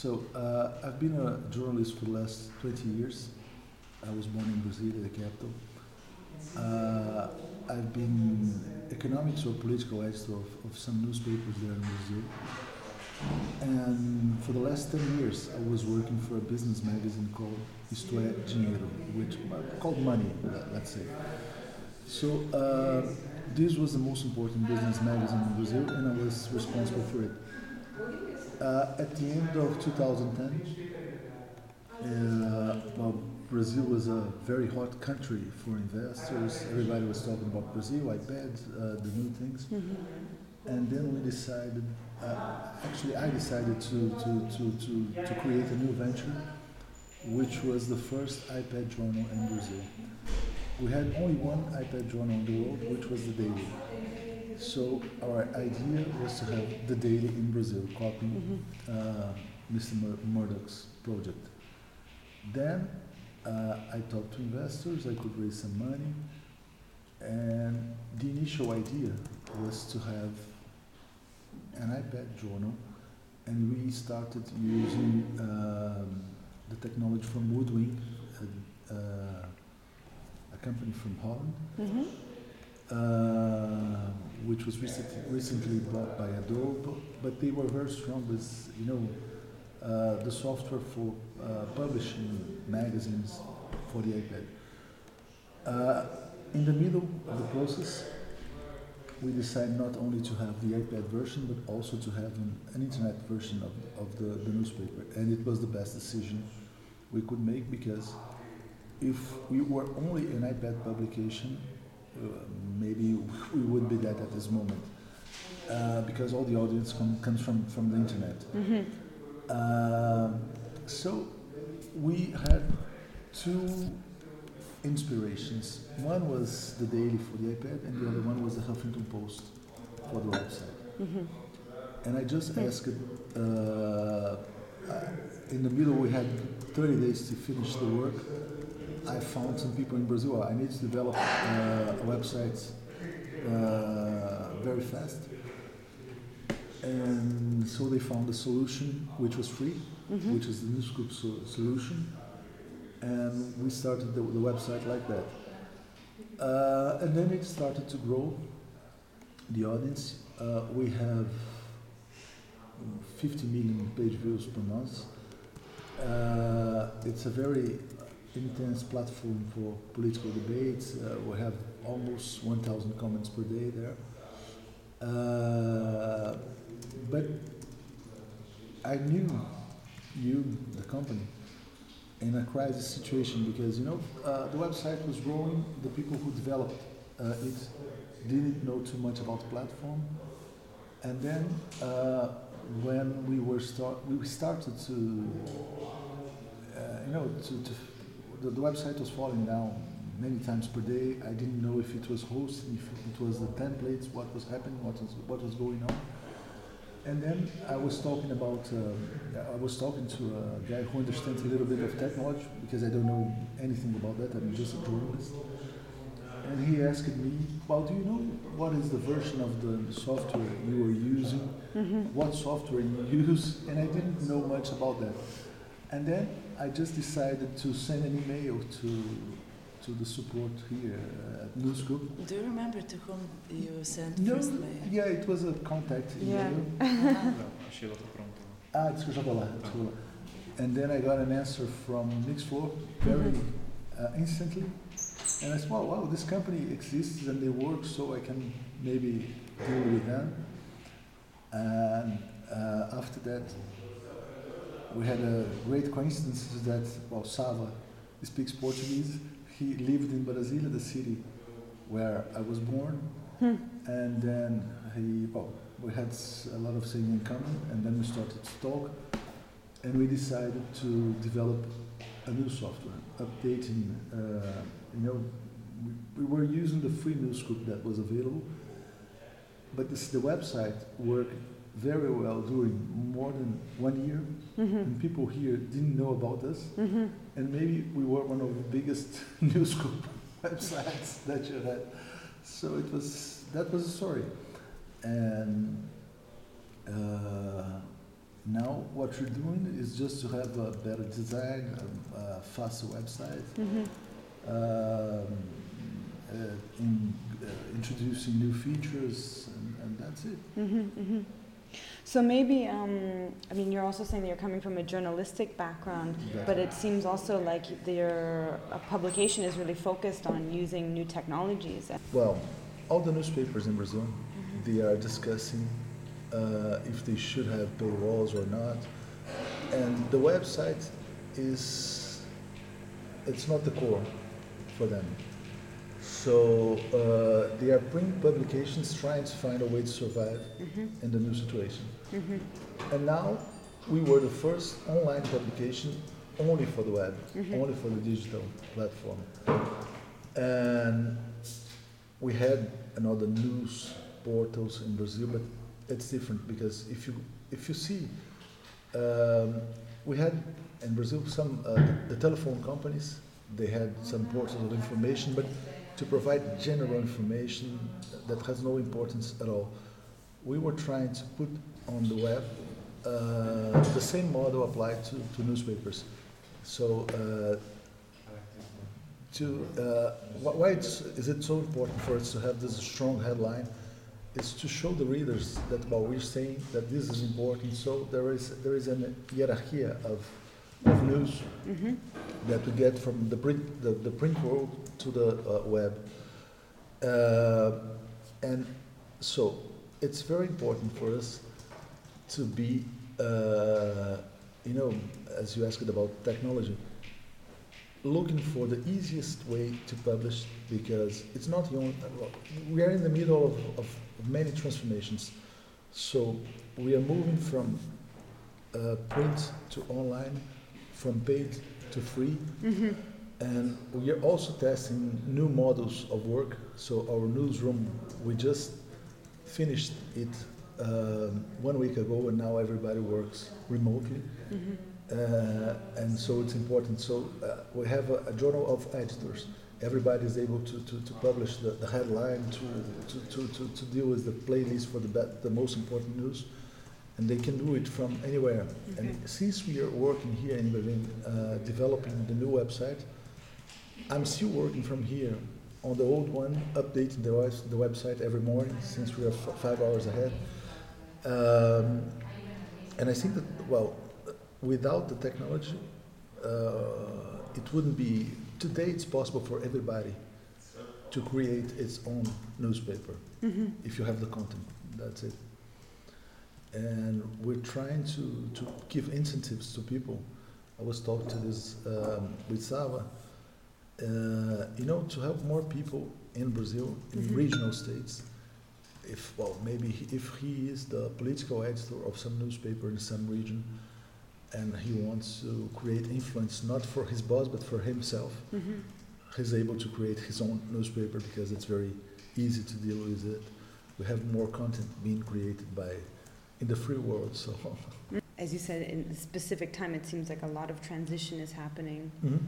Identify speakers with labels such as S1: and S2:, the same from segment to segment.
S1: So uh, I've been a journalist for the last 20 years. I was born in Brasilia, the capital. Uh, I've been economics or political editor of, of some newspapers there in Brazil. And for the last 10 years, I was working for a business magazine called é Dinheiro, which called Money, let's say. So uh, this was the most important business magazine in Brazil, and I was responsible for it. Uh, at the end of 2010, uh, well, Brazil was a very hot country for investors. Everybody was talking about Brazil, iPad, uh, the new things. Mm-hmm. And then we decided, uh, actually, I decided to, to, to, to, to create a new venture, which was the first iPad journal in Brazil. We had only one iPad journal in the world, which was the Daily. So our idea was to have the Daily in Brazil, copying mm-hmm. uh, Mr. Mur- Murdoch's project. Then uh, I talked to investors, I could raise some money, and the initial idea was to have an iPad journal, and we started using um, the technology from WoodWing, a, uh, a company from Holland, mm-hmm. uh, which was recently, recently bought by Adobe, but they were very strong with, you know, uh, the software for uh, publishing magazines for the iPad. Uh, in the middle of the process, we decided not only to have the iPad version, but also to have an, an internet version of, of the, the newspaper. And it was the best decision we could make because if we were only an iPad publication, maybe we would be dead at this moment. Uh, because all the audience com- comes from, from the internet. Mm-hmm. Um, so we had two inspirations. One was the daily for the iPad, and the other one was the Huffington Post for the website. Mm-hmm. And I just asked. Uh, in the middle, we had 30 days to finish the work. I found some people in Brazil. I need to develop uh, a website uh, very fast and so they found a solution which was free, mm-hmm. which is the Newscoop so- solution, and we started the, the website like that. Uh, and then it started to grow. The audience, uh, we have 50 million page views per month. Uh, it's a very intense platform for political debates. Uh, we have almost 1,000 comments per day there. Uh, but I knew you, the company, in a crisis situation because you know uh, the website was growing. The people who developed uh, it didn't know too much about the platform, and then uh, when we were start, we started to, uh, you know, to, to the, the, website was falling down many times per day. I didn't know if it was hosting, if it was the templates, what was happening, what was what was going on. And then I was talking about, uh, I was talking to a guy who understands a little bit of technology because I don't know anything about that. I'm just a journalist. And he asked me, well, do you know what is the version of the software you are using? Mm-hmm. What software you use? And I didn't know much about that. And then I just decided to send an email to to the support here at Newscoop.
S2: Do you remember to whom you sent
S1: no,
S2: first mail?
S1: Yeah, it was a contact
S3: yeah.
S1: email. ah, desculpa, And then I got an answer from Micz Flor very uh, instantly. And I said, wow, wow, this company exists and they work, so I can maybe deal with them. And uh, after that, we had a great coincidence that, well, Sava speaks Portuguese, he lived in Brasilia, the city where I was born, hmm. and then he well, we had a lot of things in common, and then we started to talk, and we decided to develop a new software, updating. Uh, you know, we, we, were using the free Newscoop that was available, but this, the website worked very well during more than one year, mm-hmm. and people here didn't know about us. Mm-hmm. And maybe we were one of the biggest Newscoop websites that you had. So it was that was a story, and uh, Now, what we're doing is just to have a better design, a, a faster website,
S3: Mhm.
S1: um, uh, in, uh, introducing new features, and, and that's it.
S3: So maybe, um, I mean, you're also saying that you're coming from a journalistic background, but it seems also like your publication is really focused on using new technologies.
S1: Well, all the newspapers in Brazil, they are discussing uh, if they should have paywalls or not. And the website is, it's not the core for them. So uh, they are print publications trying to find a way to survive
S3: Mhm,
S1: in the new situation.
S3: mhm,
S1: And now we were the first online publication only for the web,
S3: mhm.
S1: only for the digital platform. And we had another news portals in Brazil, but it's different because if you if you see, um, we had in Brazil some uh, the telephone companies. They had some portals of information, but to provide general information that has no importance at all. We were trying to put on the web uh, the same model applied to, to newspapers. So, uh, to uh, why is it so important for us to have this strong headline? Is to show the readers that well, we're saying that this is important. So there is there is a hierarchy of, of news
S3: Mhm,
S1: that we get from the print, the, the print world to the uh, web. Uh, and so it's very important for us to be, uh, you know, as you asked about technology, looking for the easiest way to publish because it's not the only, we are in the middle of, of many transformations. So we are moving from uh, print to online, from paid to free,
S3: mhm,
S1: and we are also testing new models of work. So our newsroom, we just finished it um, one week ago, and now everybody works remotely.
S3: mhm,
S1: Uh, and so it's important. So uh, we have a, a journal of editors. Everybody is able to, to, to publish the, the headline, to, to, to, to, to deal with the playlist for the, be- the most important news. And they can do it from anywhere.
S3: Okay.
S1: And since we are working here in Berlin, uh, developing the new website, I'm still working from here on the old one, updating the, the website every morning since we are f- five hours ahead. Um, and I think that, well, without the technology, uh, it wouldn't be, today it's possible for everybody to create its own newspaper
S3: mhm,
S1: if you have the content. That's it. And we're trying to, to give incentives to people. I was talking to this um, with Sava, uh, you know, to help more people in Brazil, in
S3: Mhm.
S1: regional states. If, well, maybe he- if he is the political editor of some newspaper in some region and he wants to create influence not for his boss but for himself,
S3: mhm.
S1: he's able to create his own newspaper because it's very easy to deal with it. We have more content being created by in the free world. So
S3: As you said, in a specific time, it seems like a lot of transition is happening.
S1: Mhm.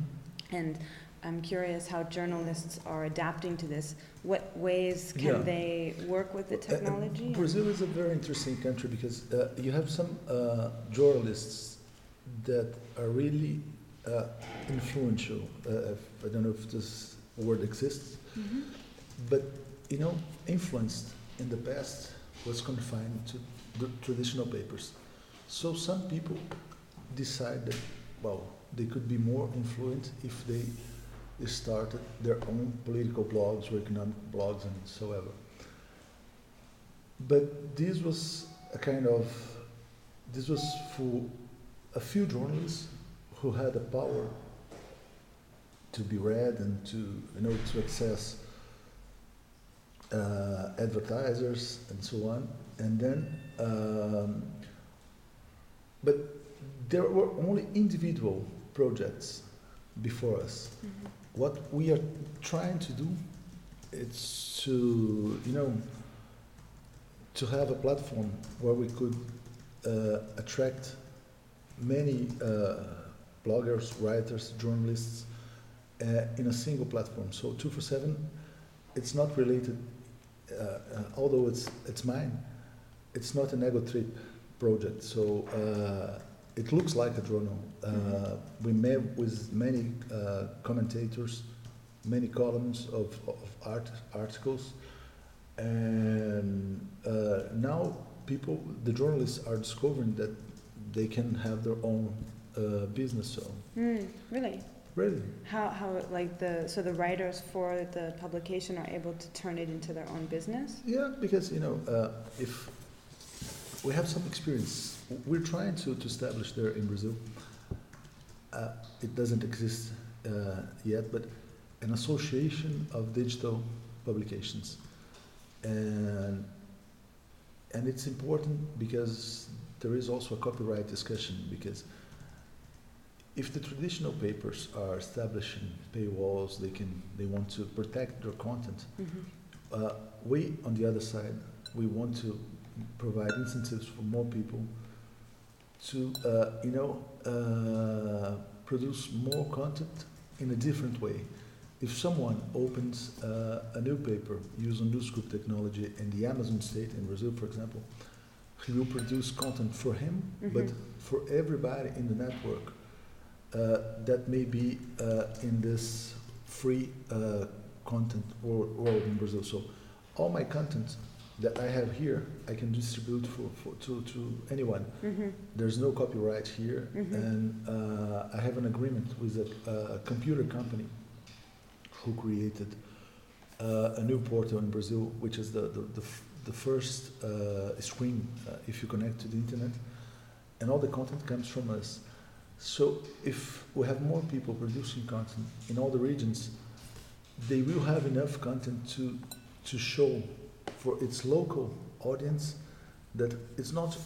S3: And I'm curious how journalists are adapting to this. What ways can
S1: Yeah.
S3: they work with the
S1: Uh, uh,
S3: technology?
S1: Brazil is a very interesting country because uh, you have some uh, journalists that are really uh, influential. Uh, I don't know if this word exists,
S3: Mhm,
S1: but you know, influenced in the past was confined to the traditional papers. So some people decided, well, they could be more influent if they started their own political blogs or economic blogs and so ever. But this was a kind of, this was for a few journalists who had the power to be read and to, you know, to access uh, advertisers and so on. And then, um, but there were only individual projects before us.
S3: mhm,
S1: What we are trying to do is to, you know, to have a platform where we could uh, attract many uh, bloggers, writers, journalists uh, in a single platform. So 247, it's not related, uh, uh, although it's, it's mine, it's not an ego trip project. So uh, it looks like a journal. Uh, we met with many uh, commentators, many columns of, of art articles, and uh, now people, the journalists, are discovering that they can have their own uh, business. So
S3: Mm, really?
S1: Really,
S3: How, how, like the, so the writers for the publication are able to turn it into their own business?
S1: yeah, because you know, uh, if we have some experience, we're trying to, to establish there in Brazil. Uh, it doesn't exist uh, yet, but an association of digital publications, and and it's important because there is also a copyright discussion because if the traditional papers are establishing paywalls, they can they want to protect their content.
S3: Mhm.
S1: Uh, we, on the other side, we want to provide incentives for more people to, uh, you know, uh, produce more content in a different way. If someone opens uh, a new paper using Newscoop technology in the Amazon state in Brazil, for example, he will produce content for him, but
S3: Mhm.
S1: for everybody in the network that may be uh, in this free uh, content world, world in Brazil. So all my content that I have here, I can distribute for, for to, to anyone.
S3: Mhm.
S1: There's no copyright here,
S3: Mhm.
S1: and uh, I have an agreement with a, a computer company who created uh, a new portal in Brazil, which is the, the, the, f- the first uh, screen uh, if you connect to the internet, and all the content comes from us. So if we have more people producing content in all the regions, they will have enough content to, to show for its local audience that it's not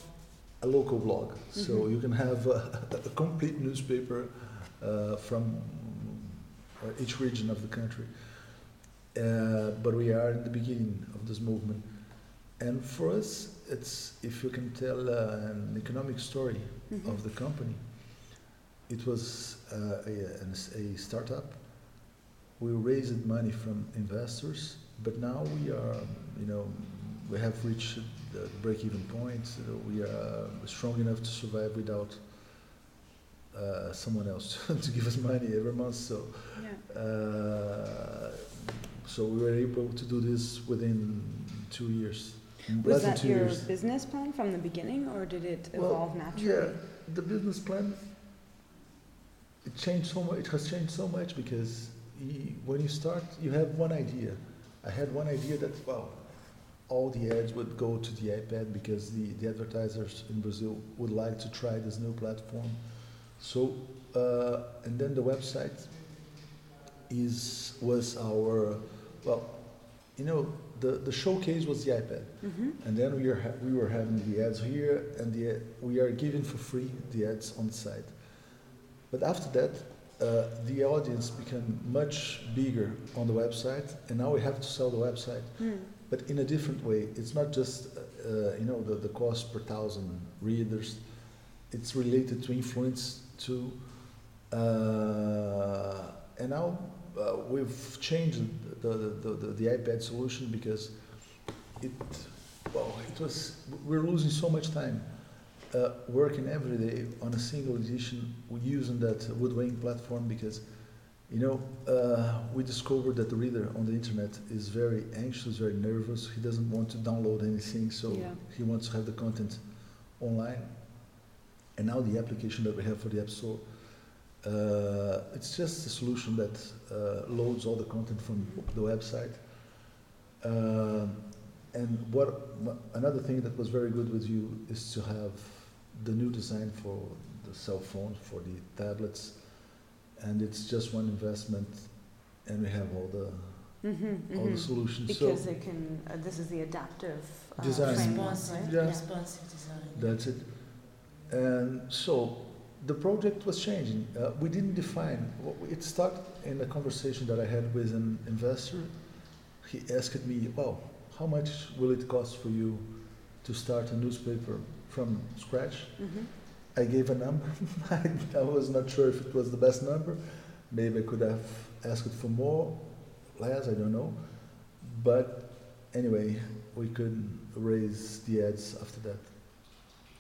S1: a local blog. So
S3: Mhm.
S1: you can have a, a complete newspaper uh, from uh, each region of the country. Uh, but we are in the beginning of this movement. And for us, it's if you can tell uh, an economic story
S3: Mhm.
S1: of the company. It was uh, a, a startup. We raised money from investors, but now we are, you know, we have reached the break-even point. So we are strong enough to survive without uh, someone else to give us money every month. So,
S3: Yeah.
S1: uh, so we were able to do this within two years.
S3: Was that your
S1: years.
S3: business plan from the beginning, or did it
S1: Well,
S3: evolve naturally?
S1: Yeah, the business plan. It changed so much. It has changed so much because y when you start, you have one idea. I had one idea that well, all the ads would go to the iPad because the, the advertisers in Brazil would like to try this new platform. So uh, and then the website is was our well, you know, the the showcase was the iPad.
S3: Mhm.
S1: And then we are ha- we were having the ads here, and the we are giving for free the ads on the site. But after that, uh, the audience became much bigger on the website, and now we have to sell the website,
S3: Mm.
S1: but in a different way. It's not just uh, you know the, the cost per thousand readers. It's related to influence to, uh, and now uh, we've changed the, the, the, the, the iPad solution because it well it was we're losing so much time uh, working every day on a single edition using that WoodWing platform because you know uh, we discovered that the reader on the internet is very anxious very nervous. He doesn't want to download anything so
S3: Yeah.
S1: he wants to have the content online. And now the application that we have for the app store uh, it's just a solution that uh, loads all the content from the website. Um, and what another thing that was very good with you is to have the new design for the cell phones, for the tablets, and it's just one investment, and we have all the
S3: Mhm,
S1: all the
S3: mhm.
S1: solutions.
S3: Because
S1: so
S3: it can, uh, this is the adaptive uh,
S1: Design.
S3: framework,
S2: Responsive,
S3: right?
S1: Yeah.
S2: responsive design.
S1: that's it. And so the project was changing. Uh, we didn't define. what It started in a conversation that I had with an investor. He asked me, "Well, how much will it cost for you to start a newspaper from scratch?"
S3: Mhm.
S1: I gave a number. I, I was not sure if it was the best number. Maybe I could have asked for more, less, I don't know. But anyway, we couldn't raise the ads after that.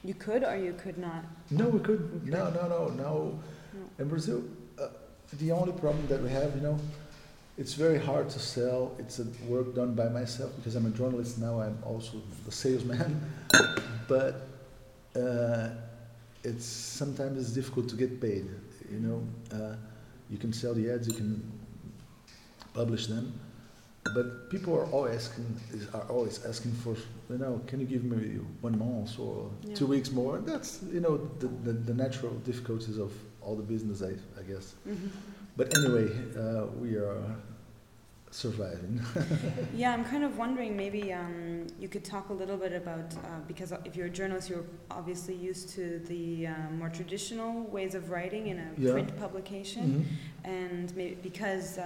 S3: You could or you could not?
S1: No, we could.
S3: We
S1: No,
S3: could.
S1: no, no, no. In Brazil, uh, the only problem that we have, you know, it's very hard to sell. It's a work done by myself because I'm a journalist now. I'm also the salesman, but uh, it's sometimes it's difficult to get paid. You know, uh, you can sell the ads, you can publish them, but people are always asking is- are always asking for you know, can you give me one month or
S3: Yeah.
S1: two weeks more? That's you know the, the, the natural difficulties of all the business, I, I guess.
S3: Mhm.
S1: But anyway, uh, we are surviving.
S3: Yeah, I'm kind of wondering maybe um, you could talk a little bit about uh, because if you're a journalist, you're obviously used to the uh, more traditional ways of writing in a
S1: Yeah.
S3: print publication, and maybe because uh,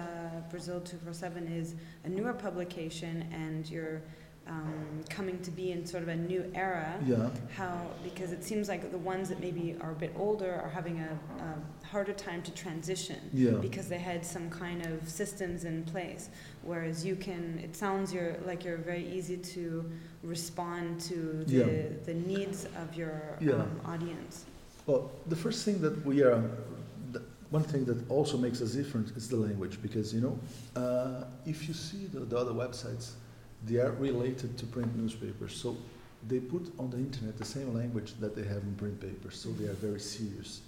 S3: Brasil 247 is a newer publication and you're um, coming to be in sort of a new era.
S1: Yeah,
S3: How because it seems like the ones that maybe are a bit older are having a, a harder time to transition
S1: yeah,
S3: because they had some kind of systems in place whereas you can it sounds you're like you're very easy to respond to the,
S1: Yeah.
S3: the needs of your
S1: Yeah.
S3: um, audience
S1: Well, the first thing that we are, one thing that also makes us different is the language, because you know, uh, if you see the, the other websites, they are related to print newspapers, so they put on the internet the same language that they have in print papers, so they are very serious.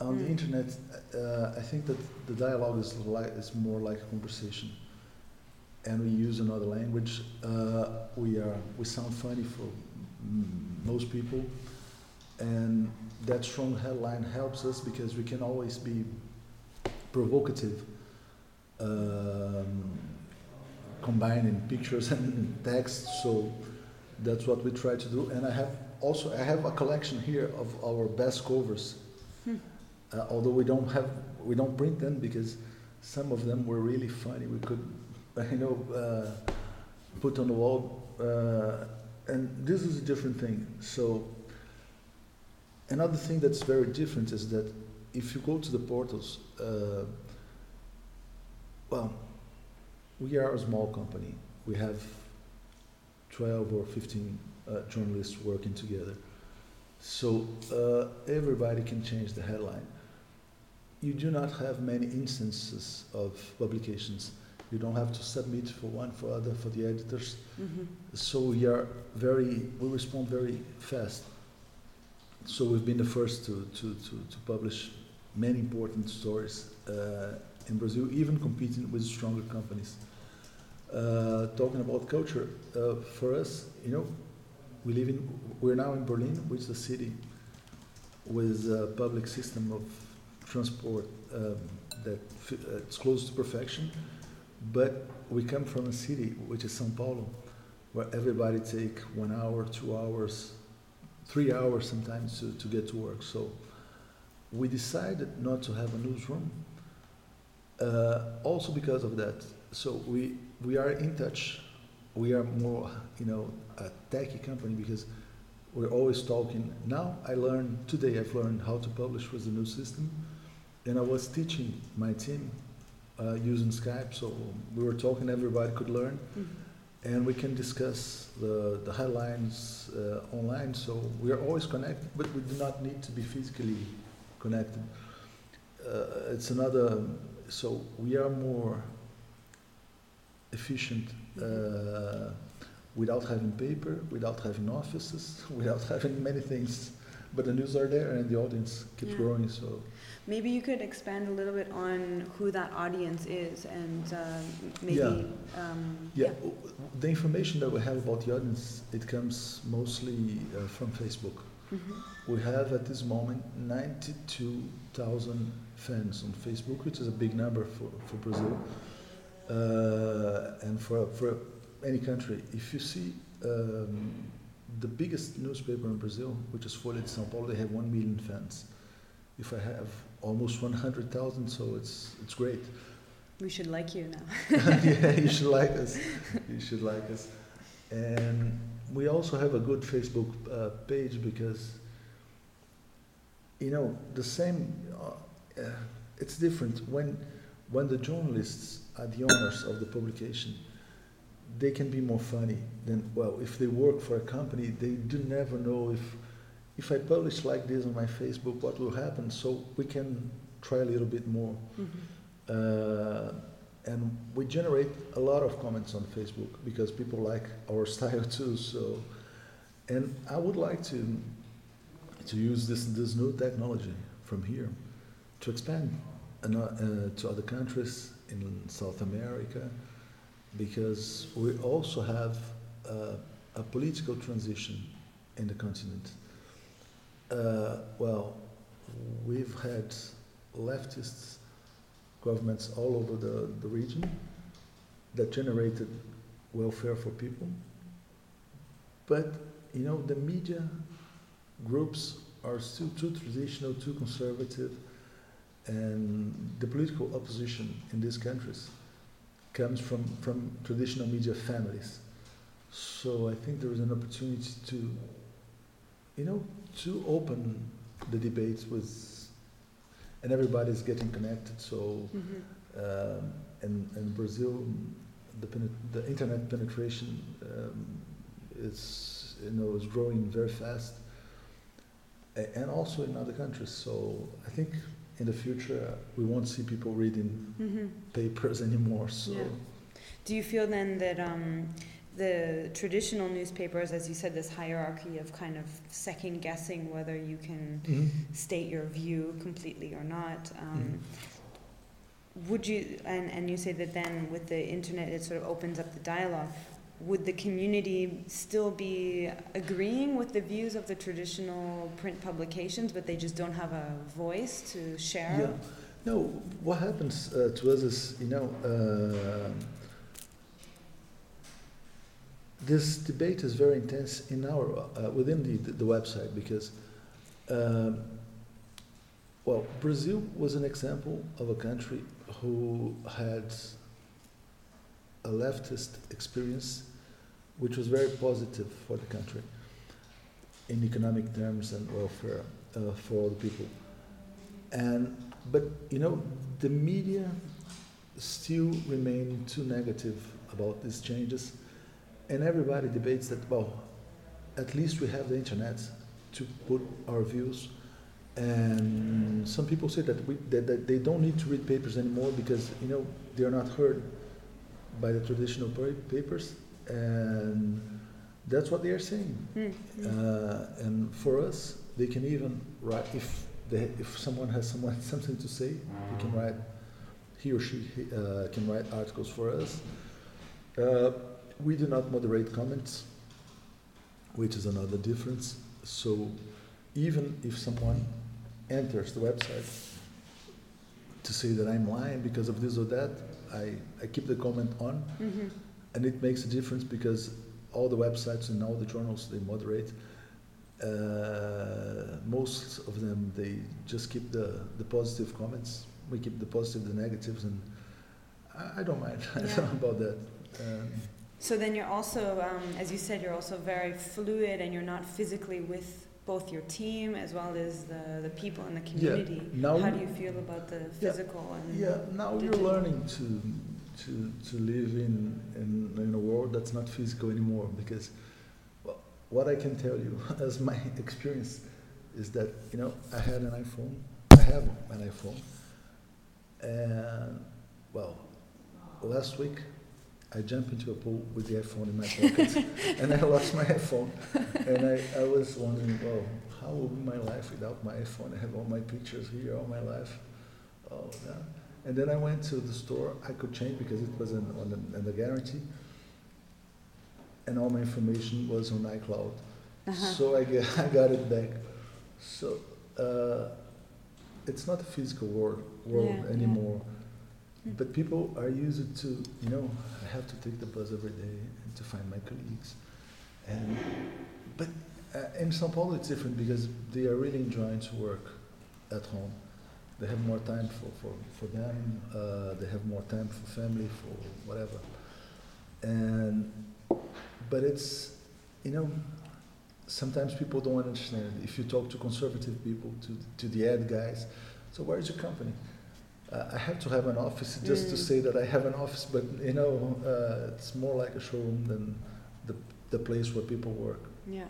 S1: On the
S3: Mm.
S1: internet, uh, I think that the dialogue is like is more like a conversation, and we use another language. Uh, we are we sound funny for mm, most people and that strong headline helps us because we can always be provocative, um, combining pictures and text. So that's what we try to do. And I have also I have a collection here of our best covers.
S3: Hmm.
S1: Uh, although we don't have we don't print them because some of them were really funny. We could, you know, uh, put on the wall. Uh, and this is a different thing. So Another thing that's very different is that if you go to the portals, uh, well, we are a small company. We have 12 or 15 uh, journalists working together. So uh, everybody can change the headline. You do not have many instances of publications. You don't have to submit for one, for other, for the editors.
S3: mm-hmm.
S1: So we are very, we respond very fast. So we've been the first to, to, to, to publish many important stories uh, in Brazil, even competing with stronger companies. Uh, talking about culture, uh, for us, you know, we live in, we're now in Berlin, which is a city with a public system of transport um, that fi- uh, it's close to perfection, but we come from a city which is São Paulo, where everybody take one hour, two hours, three hours sometimes to, to get to work. So we decided not to have a newsroom, also because of that. So we, we are in touch. We are more, you know, a techie company because we're always talking. Now I learned, today I've learned how to publish with the new system. And I was teaching my team uh, using Skype. So we were talking, everybody could learn
S3: Mm-hmm.
S1: and we can discuss the, the headlines uh, online. So we are always connected, but we do not need to be physically connected. Uh, it's another, so we are more efficient uh, without having paper, without having offices, without having many things. But the news are there and the audience keeps
S3: Yeah.
S1: growing. So
S3: maybe you could expand a little bit on who that audience is and uh, maybe
S1: Yeah.
S3: Um,
S1: yeah, w- the information that we have about the audience, it comes mostly uh, from Facebook.
S3: Mhm.
S1: We have at this moment 92,000 fans on Facebook, which is a big number for, for Brazil uh, and for, for any country. If you see um, the biggest newspaper in Brazil, which is Folha de São Paulo, they have 1 million fans. If I have almost 100,000, so it's, it's great.
S3: we should like you now
S1: yeah, you should like us. You should like us. And we also have a good Facebook uh, page because, you know, the same. Uh, uh, it's different when when the journalists are the owners of the publication. they can be more funny than well if they work for a company they do never know if if I publish like this on my Facebook what will happen so we can try a little bit more
S3: Mhm.
S1: uh, and we generate a lot of comments on Facebook because people like our style too so and I would like to to use this this new technology from here to expand and, uh, uh, to other countries in South America because we also have uh, a political transition in the continent. Uh, well, we've had leftist governments all over the, the region that generated welfare for people. But, you know, the media groups are still too traditional, too conservative, and the political opposition in these countries comes from, from traditional media families. So I think there is an opportunity to, you know, to open the debates with, and everybody's getting connected. So,
S3: Mhm.
S1: um, and, and Brazil, the, penet- the internet penetration um, is, you know, is growing very fast, a- and also in other countries. So I think in the future we won't see people reading
S3: Mhm.
S1: papers anymore. So.
S3: Yeah. Do you feel then that um, the traditional newspapers, as you said, this hierarchy of kind of second guessing whether you can
S1: Mhm.
S3: state your view completely or not, um,
S1: Mm-hmm.
S3: would you, and, and you say that then with the internet it sort of opens up the dialogue, would the community still be agreeing with the views of the traditional print publications, but they just don't have a voice to share?
S1: Yeah. No, what happens uh, to us is, you know, uh, this debate is very intense in our uh, within the, the website because, um, well, Brazil was an example of a country who had a leftist experience, which was very positive for the country in economic terms and welfare uh, for all the people. And but you know the media still remain too negative about these changes, and everybody debates that well, at least we have the internet to put our views. And some people say that, we, that, that they don't need to read papers anymore because you know they are not heard by the traditional papers, and that's what they are saying.
S3: Mm, mm.
S1: Uh, and for us, they can even write if they, if someone has someone something to say, he can write. He or she uh, can write articles for us. Uh, we do not moderate comments, which is another difference. So even if someone enters the website to say that I'm lying because of this or that, I, I keep the comment on
S3: Mhm.
S1: And it makes a difference because all the websites and all the journals they moderate. Uh, most of them they just keep the, the positive comments. We keep the positive the negatives and i, I don't mind. I don't know about that. Um,
S3: So then you're also, um, as you said, you're also very fluid and you're not physically with both your team as well as the, the people in the community.
S1: now-
S3: How do you feel about the physical and
S1: yeah now you're learning to to to live in, in in a world that's not physical anymore because well, what i can tell you as my experience is that you know i had an iphone i have an iphone and well last week I jumped into a pool with the iPhone in my pocket and I lost my iPhone. And I, I was wondering, well, how will be my life without my iPhone? I have all my pictures here, all my life. Oh, yeah. And then I went to the store. I could change because it was an, on, the, on the guarantee. And all my information was on iCloud.
S3: Uh-huh.
S1: So I, get, I got it back. So uh, it's not a physical world, world
S3: Yeah, yeah.
S1: anymore.
S3: Mm.
S1: But people are used to, you know, I have to take the bus every day and to find my colleagues. And, but uh, in Sao Paulo it's different because they are really enjoying to work at home. They have more time for, for, for them, uh, they have more time for family, for whatever. And, but it's, you know, sometimes people don't understand. If you talk to conservative people, to, to the ad guys, so where's your company? Uh, I have to have an office just to
S3: Mm.
S1: say that I have an office, but you know, uh, it's more like a showroom than the, the place where people work.
S3: Yeah.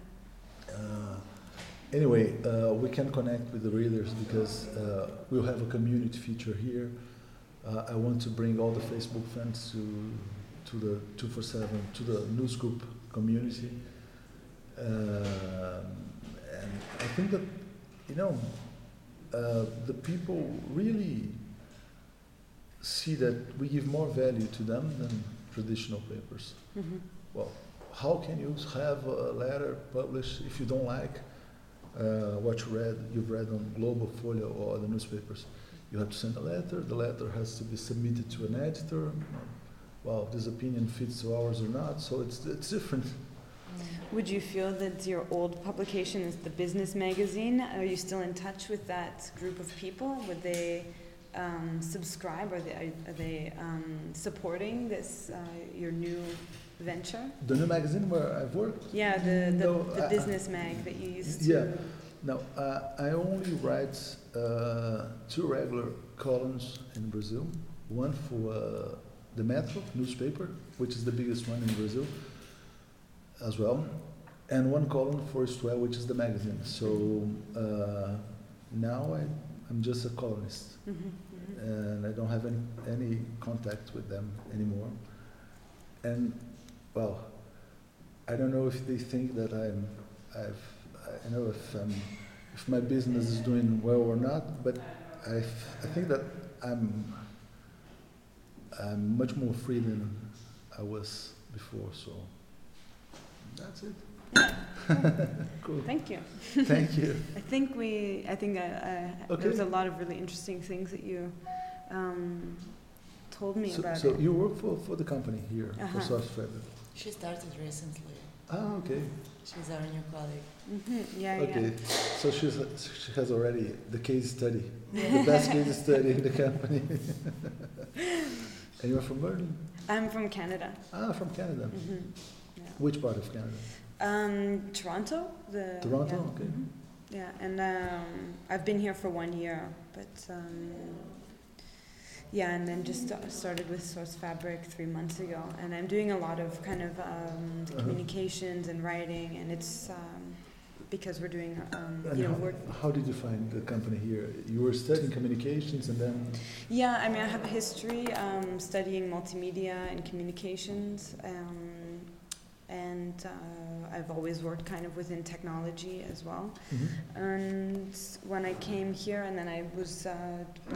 S1: Uh, anyway, uh, we can connect with the readers because uh, we'll have a community feature here. Uh, I want to bring all the Facebook fans to to the 247 to the Newscoop community, um, and I think that you know uh, the people really see that we give more value to them than traditional papers.
S3: Hmm
S1: how can you have a letter published if you don't like what you read, you've read on Global Folio or other newspapers? You have to send a letter. The letter has to be submitted to an editor. Well, this opinion fits to ours or not, so it's it's different.
S3: Would you feel that your old publication is the business magazine? Are you still in touch with that group of people? Would they um, subscribe? Are they, are, are they um, supporting this, uh, your new venture?
S1: The new magazine where I've worked.
S3: Yeah, the, the,
S1: No,
S3: the
S1: I-
S3: business mag that you used to.
S1: Yeah. Now, uh, I only write uh, two regular columns in Brazil. One for uh, the Metro newspaper, which is the biggest one in Brazil, as well, and one column for Isto which is the magazine. So uh, now I, I'm just a columnist,
S3: Mhm, mhm.
S1: and I don't have any any contact with them anymore. And well, I don't know if they think that I'm, I've, I know if um, if my business is doing well or not, but I, I think that I'm, I'm much more free than I was before. So that's it. cool.
S3: Thank you.
S1: Thank you.
S3: I think we, I think I, I,
S1: Okay.
S3: there was a lot of really interesting things that you um, told me
S1: So,
S3: about
S1: so
S3: it.
S1: you work for, for the company here
S3: Uh-huh.
S1: for.
S2: She started recently.
S1: Ah, okay.
S2: She's our new colleague.
S3: hmm Yeah,
S1: Okay.
S3: yeah.
S1: So she's she has already the case study, the best case study in the company. and you're from Berlin?
S3: I'm from Canada.
S1: Ah, from Canada.
S3: hmm Yeah.
S1: Which part of Canada?
S3: Um, Toronto. The
S1: Toronto,
S3: Yeah,
S1: okay.
S3: mhm. yeah. and um, I've been here for one year, but um, yeah, and then just started with Sourcefabric three months ago, and I'm doing a lot of kind of um,
S1: Uh-huh.
S3: communications and writing, and it's um, because we're doing um, you know
S1: how,
S3: work.
S1: how did you find the company here? You were studying communications and then
S3: Yeah, I mean, I have a history um, studying multimedia and communications, um, and uh, I've always worked kind of within technology as well. And when I came here, and then I was uh,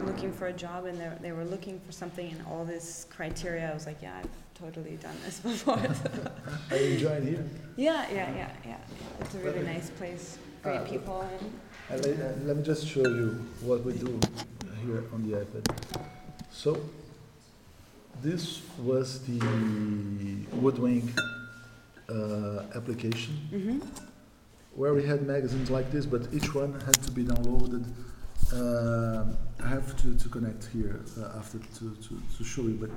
S3: looking for a job, and they were looking for something in all this criteria, I was like, yeah, I've totally done this before.
S1: I enjoyed here.
S3: yeah, yeah, yeah, yeah. It's a really nice place, great
S1: Uh,
S3: people. And
S1: And let, uh, let me just show you what we do here on the iPad. So, this was the WoodWing uh, application
S3: hmm
S1: where we had magazines like this, but each one had to be downloaded. Uh, I have to, to connect here uh, after to, to, to show you, but